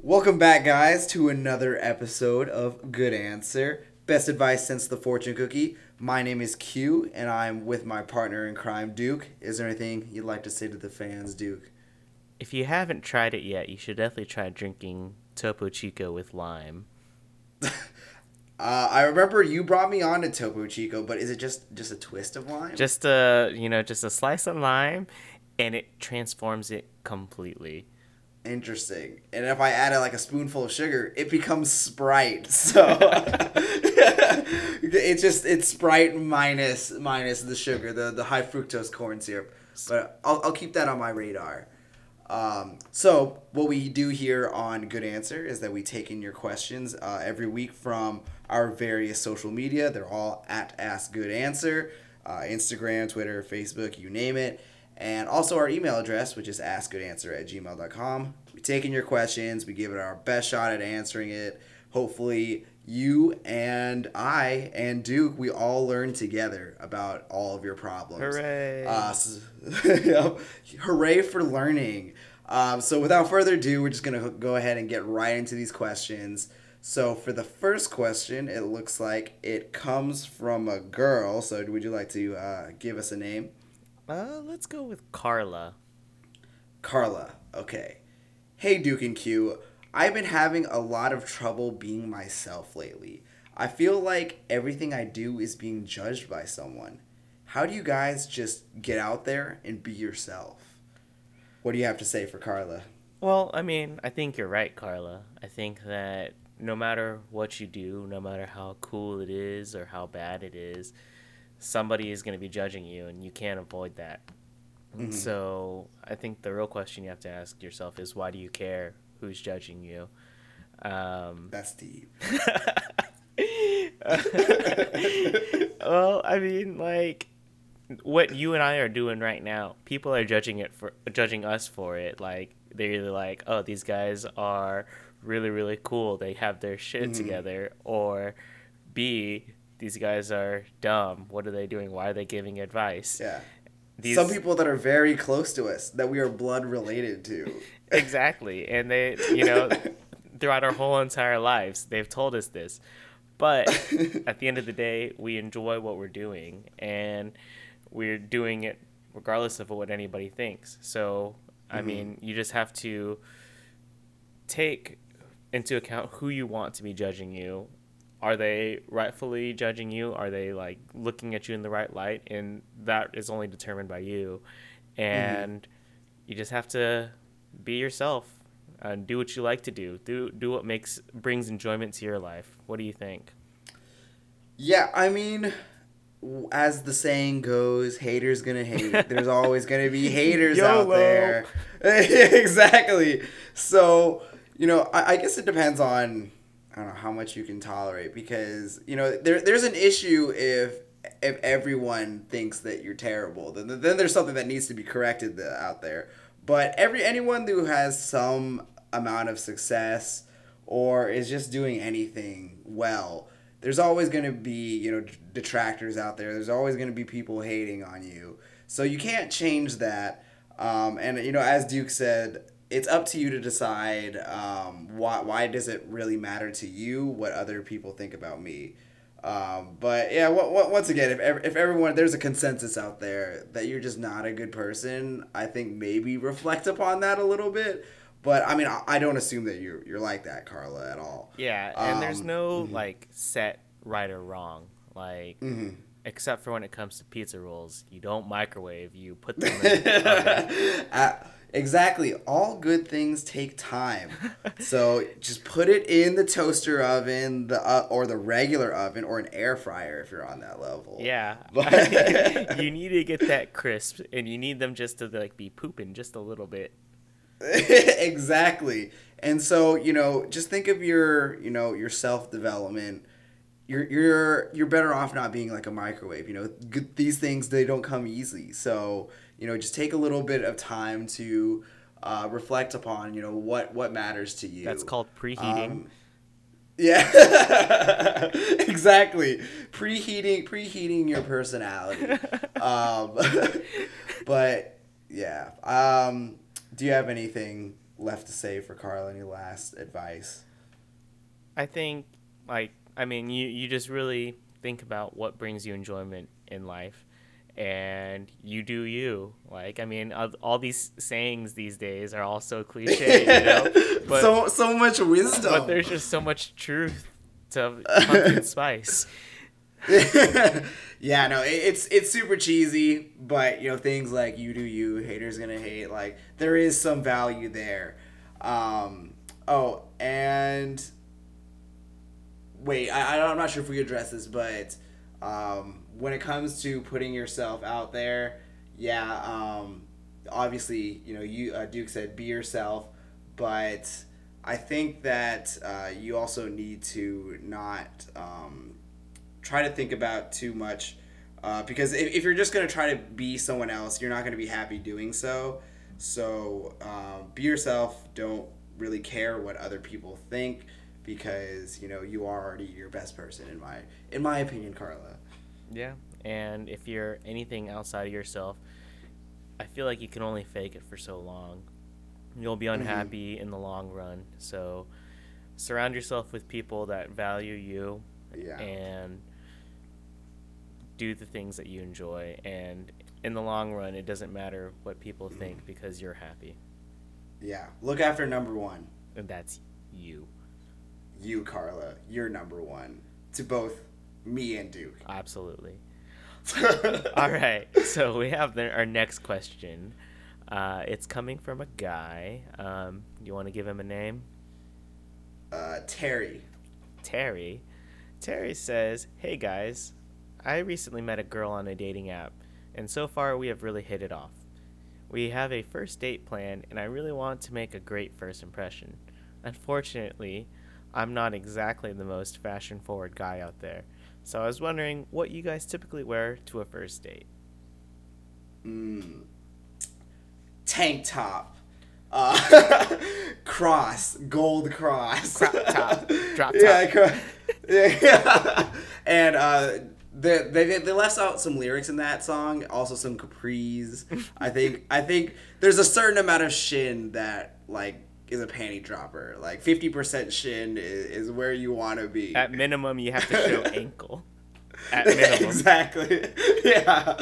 Welcome back, guys, to another episode of Good Answer. Best advice since the fortune cookie. My name is Q, and I'm with my partner in crime, Duke. Is there anything you'd like to say to the fans, Duke? If you haven't tried it yet, you should definitely try drinking Topo Chico with lime. Uh, I remember you brought me on to Topo Chico, but is it just just a twist of lime? Just a you know, just a slice of lime, and it transforms it completely. Interesting. And if I added like a spoonful of sugar, it becomes Sprite. So it's just it's Sprite minus minus the sugar, the the high fructose corn syrup. But I'll I'll keep that on my radar. Um, so what we do here on Good Answer is that we take in your questions uh, every week from our various social media. They're all at Ask Good Answer, uh, Instagram, Twitter, Facebook, you name it. And also our email address, which is askgoodanswer at gmail.com. We take in your questions, we give it our best shot at answering it. Hopefully, you and I and Duke, we all learn together about all of your problems. Hooray! Uh, so- yep. Hooray for learning. Um, so, without further ado, we're just going to go ahead and get right into these questions. So, for the first question, it looks like it comes from a girl. So, would you like to uh, give us a name? Uh, let's go with Carla. Carla. Okay. Hey, Duke and Q. I've been having a lot of trouble being myself lately. I feel like everything I do is being judged by someone. How do you guys just get out there and be yourself? What do you have to say for Carla? Well, I mean, I think you're right, Carla. I think that no matter what you do, no matter how cool it is or how bad it is, somebody is going to be judging you, and you can't avoid that. Mhm. So I think the real question you have to ask yourself is why do you care who's judging you? Um, That's deep. well, I mean, like what you and I are doing right now, people are judging it for judging us for it. Like they're either like, "Oh, these guys are really really cool. They have their shit Mhm. together," or B, these guys are dumb. What are they doing? Why are they giving advice? Yeah. These Some people that are very close to us, that we are blood related to. exactly, and they, you know, throughout our whole entire lives, they've told us this. But at the end of the day, we enjoy what we're doing, and we're doing it regardless of what anybody thinks. So, I Mhm. mean, you just have to take into account who you want to be judging you. Are they rightfully judging you? Are they like looking at you in the right light? And that is only determined by you. Mm-hmm. And you just have to be yourself and do what you like to do. Do do what makes brings enjoyment to your life. What do you think? Yeah, I mean, as the saying goes, haters gonna hate. There's always gonna be haters out there. exactly. So, you know, I, I guess it depends on I don't know how much you can tolerate because you know there there's an issue if if everyone thinks that you're terrible then then there's something that needs to be corrected out there. But every anyone who has some amount of success or is just doing anything well, there's always going to be you know detractors out there. There's always going to be people hating on you. So you can't change that. Um, and you know, as Duke said, it's up to you to decide um, why why does it really matter to you what other people think about me. Um, but yeah, w- w- once again, if ev- if everyone there's a consensus out there that you're just not a good person, I think maybe reflect upon that a little bit. But I mean, I, I don't assume that you're you're like that, Carla, at all. Yeah, and there's Um, no mhm. like set right or wrong. Like hmm except for when it comes to pizza rolls, you don't microwave. You put them. in the oven. Exactly. All good things take time. So just put it in the toaster oven, the uh, or the regular oven, or an air fryer if you're on that level. Yeah, But- you need to get that crisp, and you need them just to like be pooping just a little bit. exactly. And so you know, just think of your you know your self development. You're you're you're better off not being like a microwave. You know, these things they don't come easy. So you know, just take a little bit of time to uh, reflect upon you know what what matters to you. That's called preheating. Um, yeah, exactly. Preheating, preheating your personality. um, but yeah, um, do you have anything left to say for Carl? Any last advice? I think, like, I mean, you, you just really think about what brings you enjoyment in life and you do you. Like, I mean, all these sayings these days are all so cliche, you know? But, so, so much wisdom. But there's just so much truth to pumpkin spice. yeah, no, it, it's it's super cheesy, but you know things like you do you, haters gonna hate. Like there is some value there. Um, oh, and wait, I, I'm not sure if we address this, but um, when it comes to putting yourself out there, yeah, um, obviously, you know, you uh, Duke said be yourself, but I think that uh, you also need to not um, try to think about too much. Uh, because if, if you're just going to try to be someone else, you're not going to be happy doing so. So uh, be yourself. Don't really care what other people think because you know you are already your best person in my in my opinion, Carla. Yeah, and if you're anything outside of yourself, I feel like you can only fake it for so long. You'll be mm-hmm. unhappy mm-hmm. in the long run. So surround yourself with people that value you yeah. and do the things that you enjoy and in the long run it doesn't matter what people mm-hmm. think because you're happy. Yeah. Look after number 1. And that's you. You Carla, you're number 1 to both me and Duke. Absolutely. All right. So we have the, our next question. Uh, it's coming from a guy. Um, you want to give him a name? Uh, Terry. Terry. Terry says, Hey guys, I recently met a girl on a dating app, and so far we have really hit it off. We have a first date plan, and I really want to make a great first impression. Unfortunately, I'm not exactly the most fashion forward guy out there. So I was wondering what you guys typically wear to a first date. Mm. Tank top. Uh, cross, gold cross. Crop top, drop top. Yeah, cro- yeah. and uh, they, they they left out some lyrics in that song, also some capris. I think I think there's a certain amount of shin that like is a panty dropper. Like fifty percent shin is, is where you want to be. At minimum, you have to show ankle. At minimum, exactly. Yeah.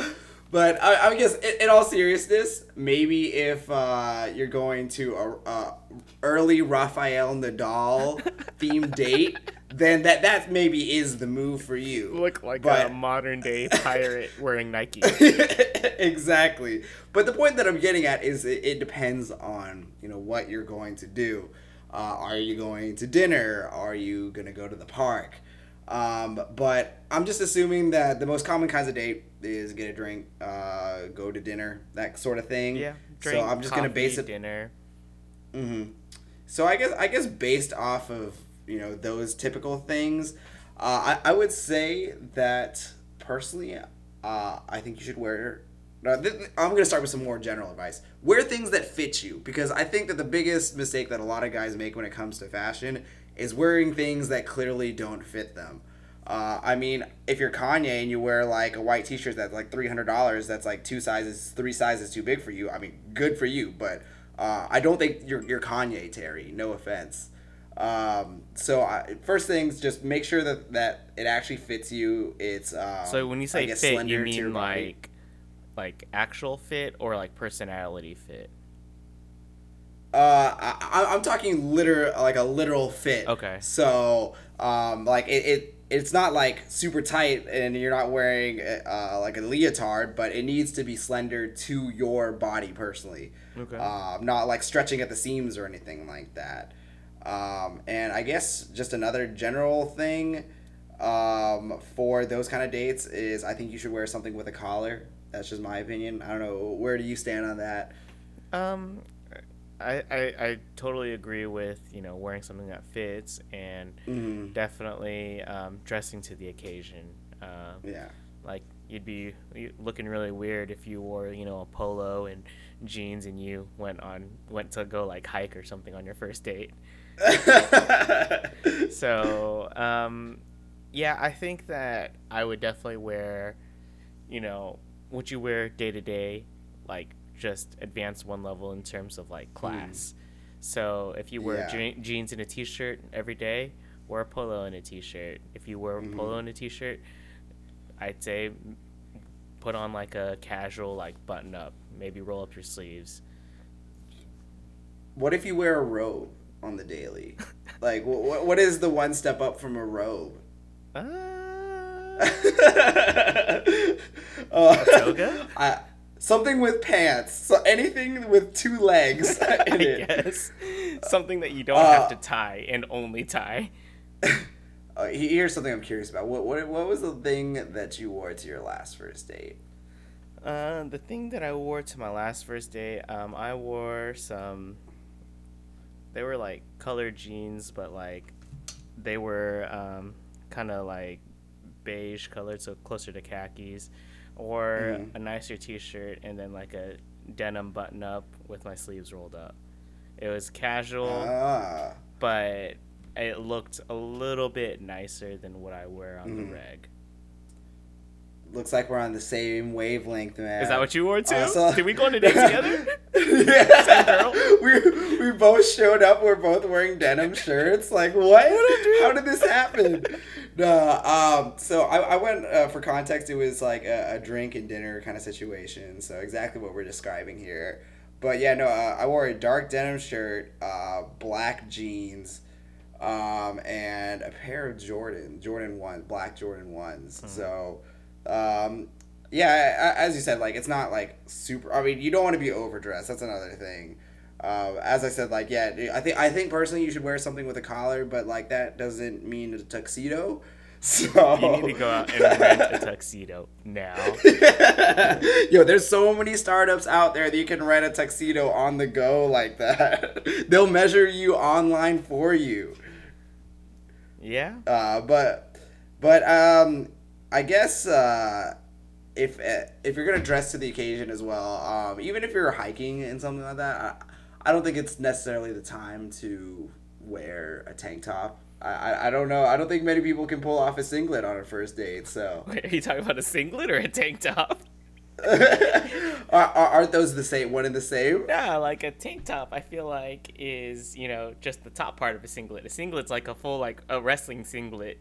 But I, I guess in, in, all seriousness, maybe if uh, you're going to a, a early Rafael Nadal themed date, then that that maybe is the move for you. Look like but, a modern day pirate wearing Nike. exactly. But the point that I'm getting at is it, it depends on you know what you're going to do. Uh, are you going to dinner? Are you gonna go to the park? Um, but I'm just assuming that the most common kinds of date is get a drink, uh, go to dinner, that sort of thing. Yeah. Drink, so I'm just coffee, gonna base it dinner. Mm-hmm. So I guess I guess based off of you know those typical things, uh, I I would say that personally, uh, I think you should wear. Uh, th- I'm gonna start with some more general advice. Wear things that fit you because I think that the biggest mistake that a lot of guys make when it comes to fashion is wearing things that clearly don't fit them. Uh, I mean, if you're Kanye and you wear like a white T-shirt that's like three hundred dollars, that's like two sizes, three sizes too big for you. I mean, good for you, but uh, I don't think you're you're Kanye, Terry. No offense. Um, so I, first things, just make sure that that it actually fits you. It's um, so when you say fit, you mean like like actual fit or like personality fit. Uh, I, I'm talking literal, like a literal fit. Okay. So, um, like it, it, it's not like super tight, and you're not wearing uh, like a leotard, but it needs to be slender to your body personally. Okay. Um, not like stretching at the seams or anything like that. Um, and I guess just another general thing, um, for those kind of dates is I think you should wear something with a collar. That's just my opinion. I don't know. Where do you stand on that? Um, I, I, I totally agree with you know wearing something that fits and mm-hmm. definitely um, dressing to the occasion. Uh, yeah. Like you'd be looking really weird if you wore you know a polo and jeans and you went on went to go like hike or something on your first date. so um, yeah, I think that I would definitely wear, you know, what you wear day to day, like just advance one level in terms of like class. Mm. So if you wear Yeah. je- jeans and a t-shirt every day, wear a polo and a t-shirt. If you wear a Mm-hmm. polo and a t-shirt, I'd say put on like a casual like button up, maybe roll up your sleeves. What if you wear a robe on the daily? like, what, what is the one step up from a robe? Uh, uh, toga? I, something with pants. So anything with two legs in I it. guess something that you don't Uh, have to tie and only tie. Uh, here's something I'm curious about. What, what what was the thing that you wore to your last first date? Uh, the thing that I wore to my last first date, um, I wore some. They were like colored jeans, but like they were um, kind of like beige colored, so closer to khakis, or Mhm. a nicer T-shirt, and then like a denim button-up with my sleeves rolled up. It was casual, Ah, but it looked a little bit nicer than what I wear on Mhm. the reg. Looks like we're on the same wavelength, man. Is that what you wore too? Uh, so- Did we go on a date together? yeah. We we both showed up. We're both wearing denim shirts. Like what? How did this happen? No. Um. So I, I went uh, for context. It was like a, a drink and dinner kind of situation. So exactly what we're describing here. But yeah, no. Uh, I wore a dark denim shirt, uh, black jeans, um, and a pair of Jordan Jordan one black Jordan ones. So, um, yeah, as you said, like it's not like super. I mean, you don't want to be overdressed. That's another thing. Um, as I said, like yeah, I think I think personally you should wear something with a collar, but like that doesn't mean a tuxedo. So You need to go out and rent a tuxedo now. Yo, there's so many startups out there that you can rent a tuxedo on the go like that. They'll measure you online for you. Yeah. Uh, but but um, I guess uh, if uh, if you're gonna dress to the occasion as well, um, even if you're hiking and something like that, I, I don't think it's necessarily the time to wear a tank top. I, I, don't know. I don't think many people can pull off a singlet on a first date. So Wait, are you talking about a singlet or a tank top? are, are, aren't those the same? One and the same? Yeah, like a tank top. I feel like is you know just the top part of a singlet. A singlet's like a full like a wrestling singlet.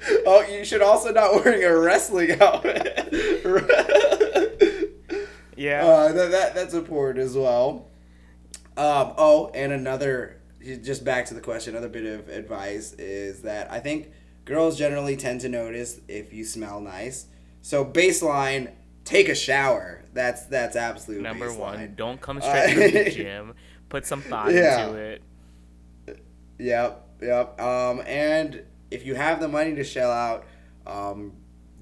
oh, you should also not wearing a wrestling outfit. Yeah. Uh, that, that that's important as well. Um, oh, and another, just back to the question, another bit of advice is that I think girls generally tend to notice if you smell nice. So baseline, take a shower. That's that's absolute Number baseline. one, don't come Uh, straight from the gym. Put some thought Yeah. into it. Yep, yep. Um, and if you have the money to shell out, um,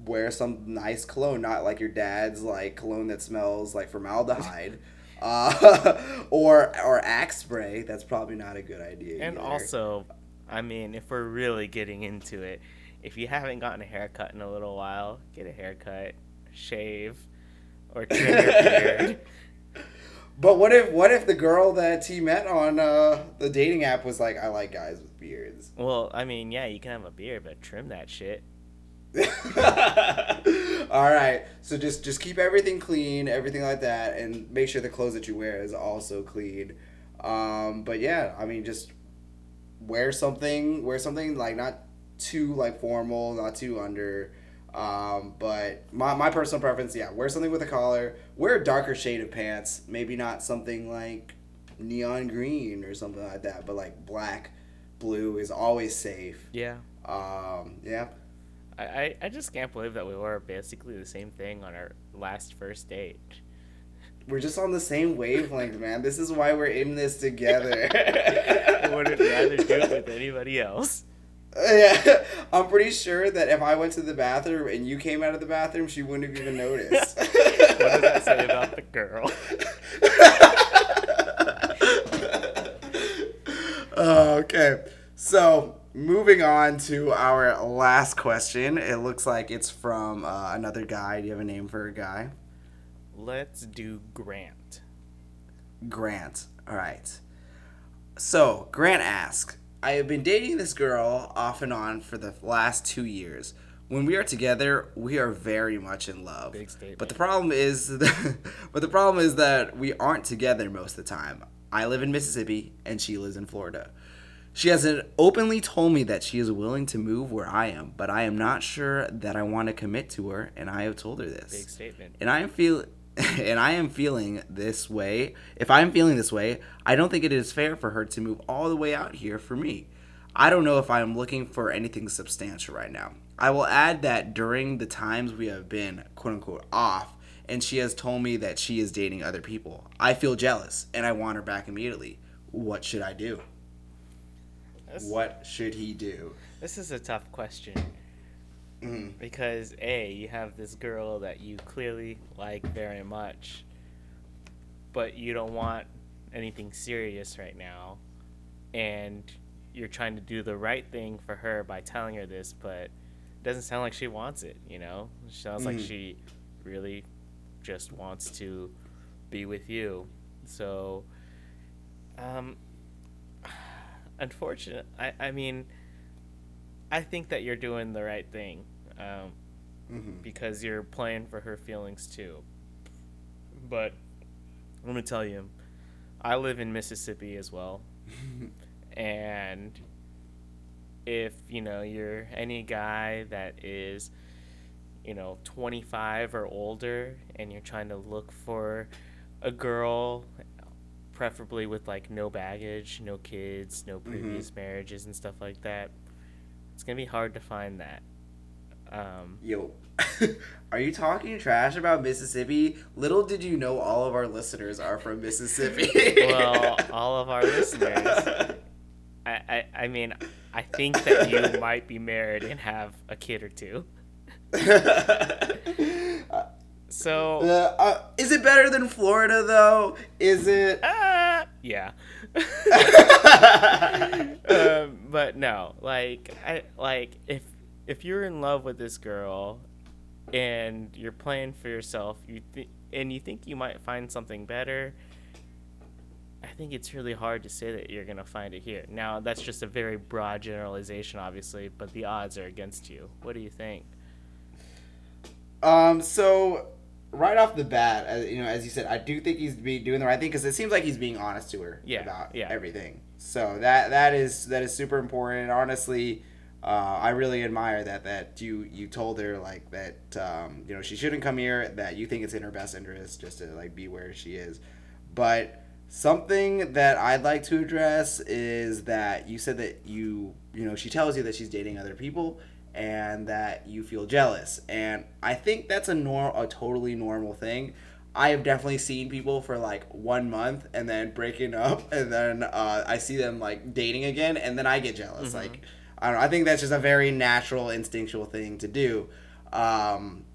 wear some nice cologne, not like your dad's like cologne that smells like formaldehyde, uh, or or axe spray. That's probably not a good idea. And either. also, I mean, if we're really getting into it, if you haven't gotten a haircut in a little while, get a haircut, shave, or trim your beard. But what if what if the girl that he met on uh, the dating app was like, I like guys with beards. Well, I mean, yeah, you can have a beard, but trim that shit. All right. So just just keep everything clean, everything like that, and make sure the clothes that you wear is also clean. Um, but yeah, I mean, just wear something, wear something like not too like formal, not too under. Um, but my, my personal preference, yeah, wear something with a collar. Wear a darker shade of pants. Maybe not something like neon green or something like that, but like black, blue is always safe. Yeah. Um, yeah. I, I, I just can't believe that we wore basically the same thing on our last first date. We're just on the same wavelength, man. This is why we're in this together. I wouldn't rather do it with anybody else. Yeah, I'm pretty sure that if I went to the bathroom and you came out of the bathroom, she wouldn't have even noticed. What does that say about the girl? Okay. So, moving on to our last question. It looks like it's from uh, another guy. Do you have a name for a guy? Let's do Grant. Grant. All right. So, Grant asks I have been dating this girl off and on for the last two years. when we are together, we are very much in love. Big statement. But the problem is, but the problem is that we aren't together most of the time. I live in Mississippi and she lives in Florida. She hasn't openly told me that she is willing to move where I am, but I am not sure that I want to commit to her, and I have told her this. Big statement. And I am feel and I am feeling this way. If I am feeling this way, I don't think it is fair for her to move all the way out here for me. I don't know if I am looking for anything substantial right now. I will add that during the times we have been quote unquote off and she has told me that she is dating other people, I feel jealous and I want her back immediately. What should I do? This, What should he do? this is a tough question Mhm. because a you have this girl that you clearly like very much, but you don't want anything serious right now, and you're trying to do the right thing for her by telling her this, but it doesn't sound like she wants it. You know, it sounds like Mhm. she really just wants to be with you. So, um, unfortunate. I I mean, I think that you're doing the right thing, um, Mhm. because you're playing for her feelings too. But let me tell you, I live in Mississippi as well, and if you know you're any guy that is you know 25 or older and you're trying to look for a girl preferably with like no baggage no kids no previous marriages and stuff like that it's gonna be hard to find that um, Yo, are you talking trash about Mississippi? Little did you know all of our listeners are from Mississippi. well all of our listeners I, I, I mean i think that you might be married and have a kid or two so Uh, uh, is it better than Florida though? Is it? Ah, yeah. um, but no, like I like if if you're in love with this girl and you're playing for yourself, you th- and you think you might find something better. I think it's really hard to say that you're gonna find it here. Now that's just a very broad generalization, obviously, but the odds are against you. What do you think? Um. So right off the bat, as, you know, as you said, I do think he's be doing the right thing because it seems like he's being honest to her Yeah, about yeah. everything. So that that is that is super important. And honestly, uh, I really admire that that you you told her like that um, you know she shouldn't come here. That you think it's in her best interest just to like be where she is. But something that I'd like to address is that you said that you you know she tells you that she's dating other people and that you feel jealous and i think that's a nor a totally normal thing i have definitely seen people for like one month and then breaking up and then uh, i see them like dating again and then i get jealous. Like i don't know i think that's just a very natural instinctual thing to do. Um,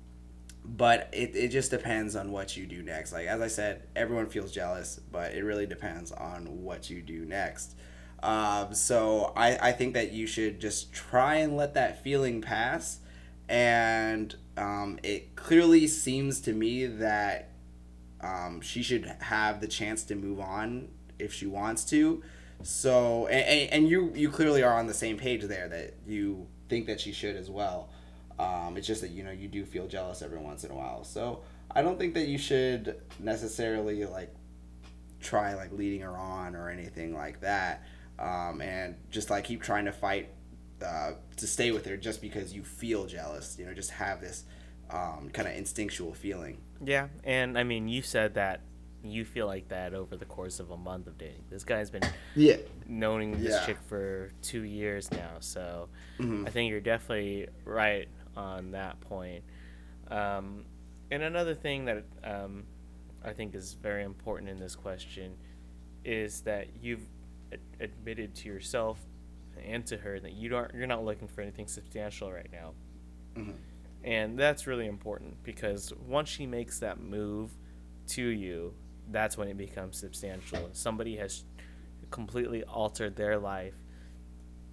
but it, it just depends on what you do next. Like as i said everyone feels jealous but it really depends on what you do next. Um, so I, I think that you should just try and let that feeling pass. And um, it clearly seems to me that um, she should have the chance to move on if she wants to. So and, and you you clearly are on the same page there that you think that she should as well. Um, it's just that you know you do feel jealous every once in a while. So i don't think that you should necessarily like try like leading her on or anything like that. Um, and just like keep trying to fight uh, to stay with her just because you feel jealous you know just have this um, kind of instinctual feeling Yeah, and I mean, you said that you feel like that over the course of a month of dating. This guy's been yeah knowing this Yeah. chick for two years now, so Mhm. I think you're definitely right on that point. Um, and another thing that um, I think is very important in this question is that you've ad- admitted to yourself and to her that you don't you're not looking for anything substantial right now. Mhm. And that's really important because once she makes that move to you, that's when it becomes substantial. Somebody has completely altered their life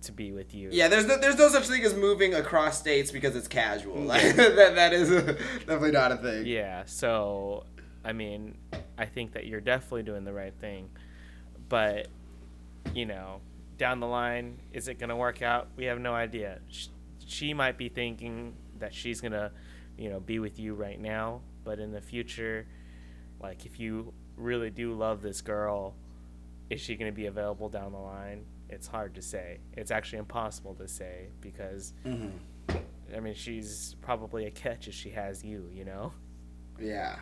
to be with you. Yeah, there's no, there's no such thing as moving across states because it's casual. Like, that that is definitely not a thing. Yeah, so I mean, I think that you're definitely doing the right thing. But, you know, down the line, is it going to work out? We have no idea. Sh- She might be thinking that she's gonna, you know, be with you right now, but in the future, like if you really do love this girl, is she gonna be available down the line? It's hard to say. It's actually impossible to say because, Mm-hmm. I mean, she's probably a catch if she has you. You know. Yeah.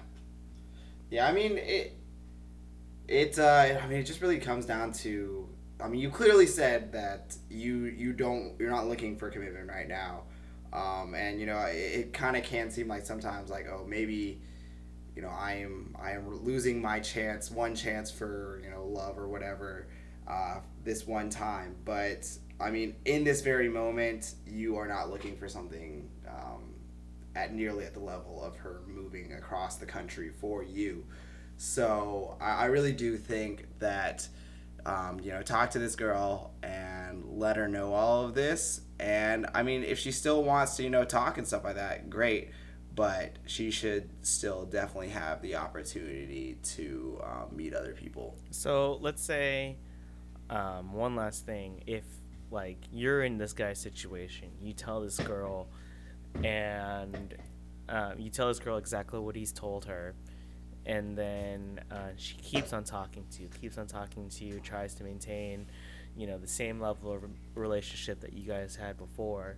Yeah, I mean it. It. Uh, I mean, it just really comes down to. I mean, you clearly said that you you don't you're not looking for commitment right now, um, and you know it, it kind of can seem like sometimes like oh maybe, you know I am I am losing my chance one chance for you know love or whatever, uh, this one time. But I mean, in this very moment, you are not looking for something. Um, at nearly at the level of her moving across the country for you. So I, I really do think that um, you know talk to this girl and let her know all of this. And I mean, if she still wants to you know talk and stuff like that, great. But she should still definitely have the opportunity to um, meet other people. So let's say, um, one last thing. If like you're in this guy's situation, you tell this girl, and uh, you tell this girl exactly what he's told her, and then uh, she keeps on talking to you, keeps on talking to you, tries to maintain, you know, the same level of relationship that you guys had before.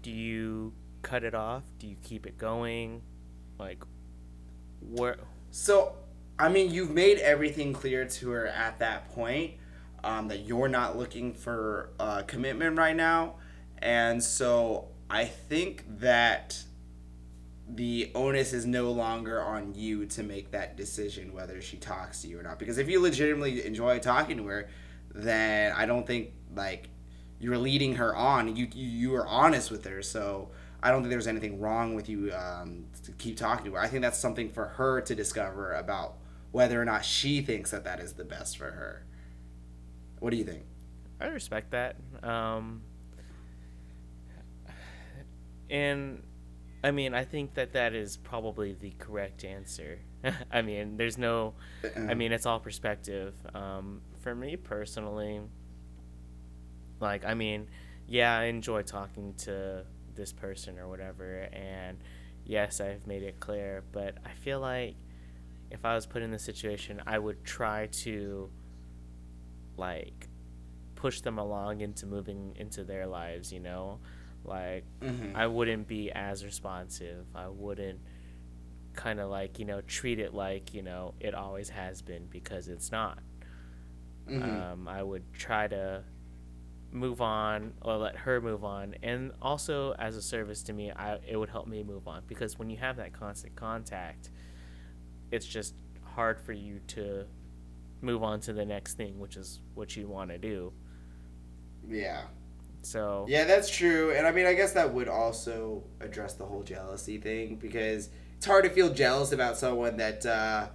Do you cut it off? Do you keep it going? Like, where? So, I mean, you've made everything clear to her at that point um, that you're not looking for uh, commitment right now. And so I think that the onus is no longer on you to make that decision whether she talks to you or not. Because if you legitimately enjoy talking to her, then I don't think like you're leading her on. You you, you are honest with her, so I don't think there's anything wrong with you um, to keep talking to her. I think that's something for her to discover about whether or not she thinks that that is the best for her. What do you think? I respect that. Um, and I mean, I think that that is probably the correct answer. I mean, there's no, I mean, it's all perspective. Um, for me personally, like, I mean, yeah, I enjoy talking to this person or whatever, and yes, I've made it clear, but I feel like if I was put in this situation, I would try to, like, push them along into moving into their lives, you know? Like, Mhm. I wouldn't be as responsive. I wouldn't kind of like, you know, treat it like, you know, it always has been because it's not. Mhm. Um, I would try to move on or let her move on. And also, as a service to me, I, it would help me move on because when you have that constant contact, it's just hard for you to move on to the next thing, which is what you want to do. yeah. So, Yeah, that's true. And I mean, I guess that would also address the whole jealousy thing because it's hard to feel jealous about someone that uh,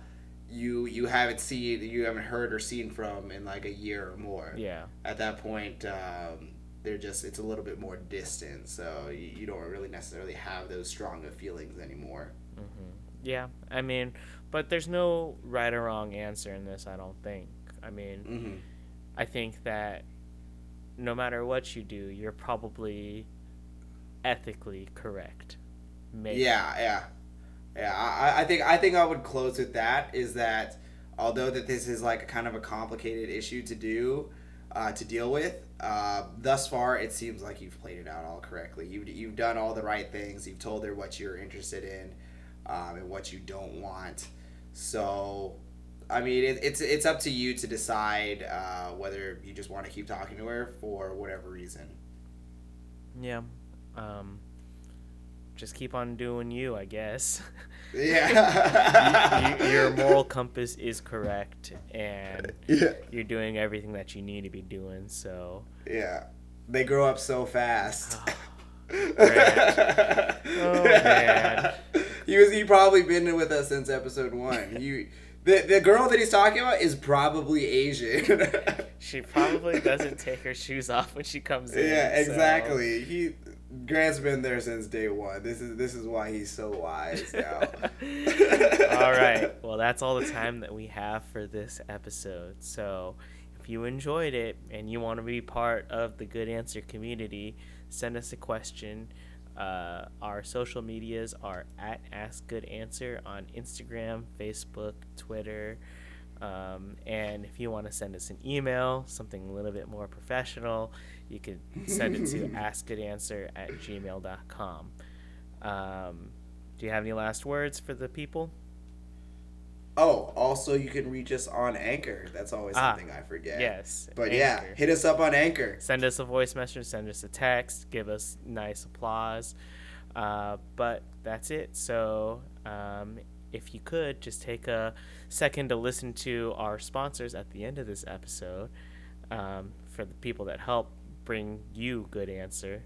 you you haven't seen, you haven't heard or seen from in like a year or more. yeah. At that point, um, they're just it's a little bit more distant, so you, you don't really necessarily have those strong of feelings anymore. hmm Yeah, I mean, but there's no right or wrong answer in this, I don't think. I mean, hmm I think that no matter what you do, you're probably ethically correct. Maybe. Yeah, yeah, yeah. I, I think I think I would close with that. Is that although that this is like a kind of a complicated issue to do, uh, to deal with, uh, thus far it seems like you've played it out all correctly. You've you've done all the right things. You've told her what you're interested in, um, and what you don't want. So. I mean, it, it's it's up to you to decide uh, whether you just want to keep talking to her for whatever reason. Yeah. Um, just keep on doing you, I guess. Yeah. you, you, your moral compass is correct, and Yeah. you're doing everything that you need to be doing. So, Yeah. They grow up so fast. Ah, Grant. Oh, man. He was he probably been with us since episode one. You the the girl that he's talking about is probably Asian. she probably doesn't take her shoes off when she comes in. yeah, so- exactly. He Grant's been there since day one. This is this is why he's so wise now. all right. Well, that's all the time that we have for this episode. So, if you enjoyed it and you want to be part of the Good Answer community, send us a question Uh, our social medias are at Ask Good Answer on Instagram, Facebook, Twitter. Um, and if you want to send us an email, something a little bit more professional, you can send it to askgoodanswer at gmail.com. Um, do you have any last words for the people? Oh, also you can reach us on Anchor. That's always Ah, something I forget. Yes. But yeah, hit us up on Anchor. send us a voice message, send us a text, give us nice applause. Uh, but that's it. So um, if you could just take a second to listen to our sponsors at the end of this episode um, for the people that help bring you good answer.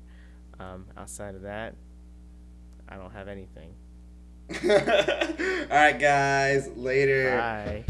Um, outside of that, I don't have anything. All right, guys. Later. Bye.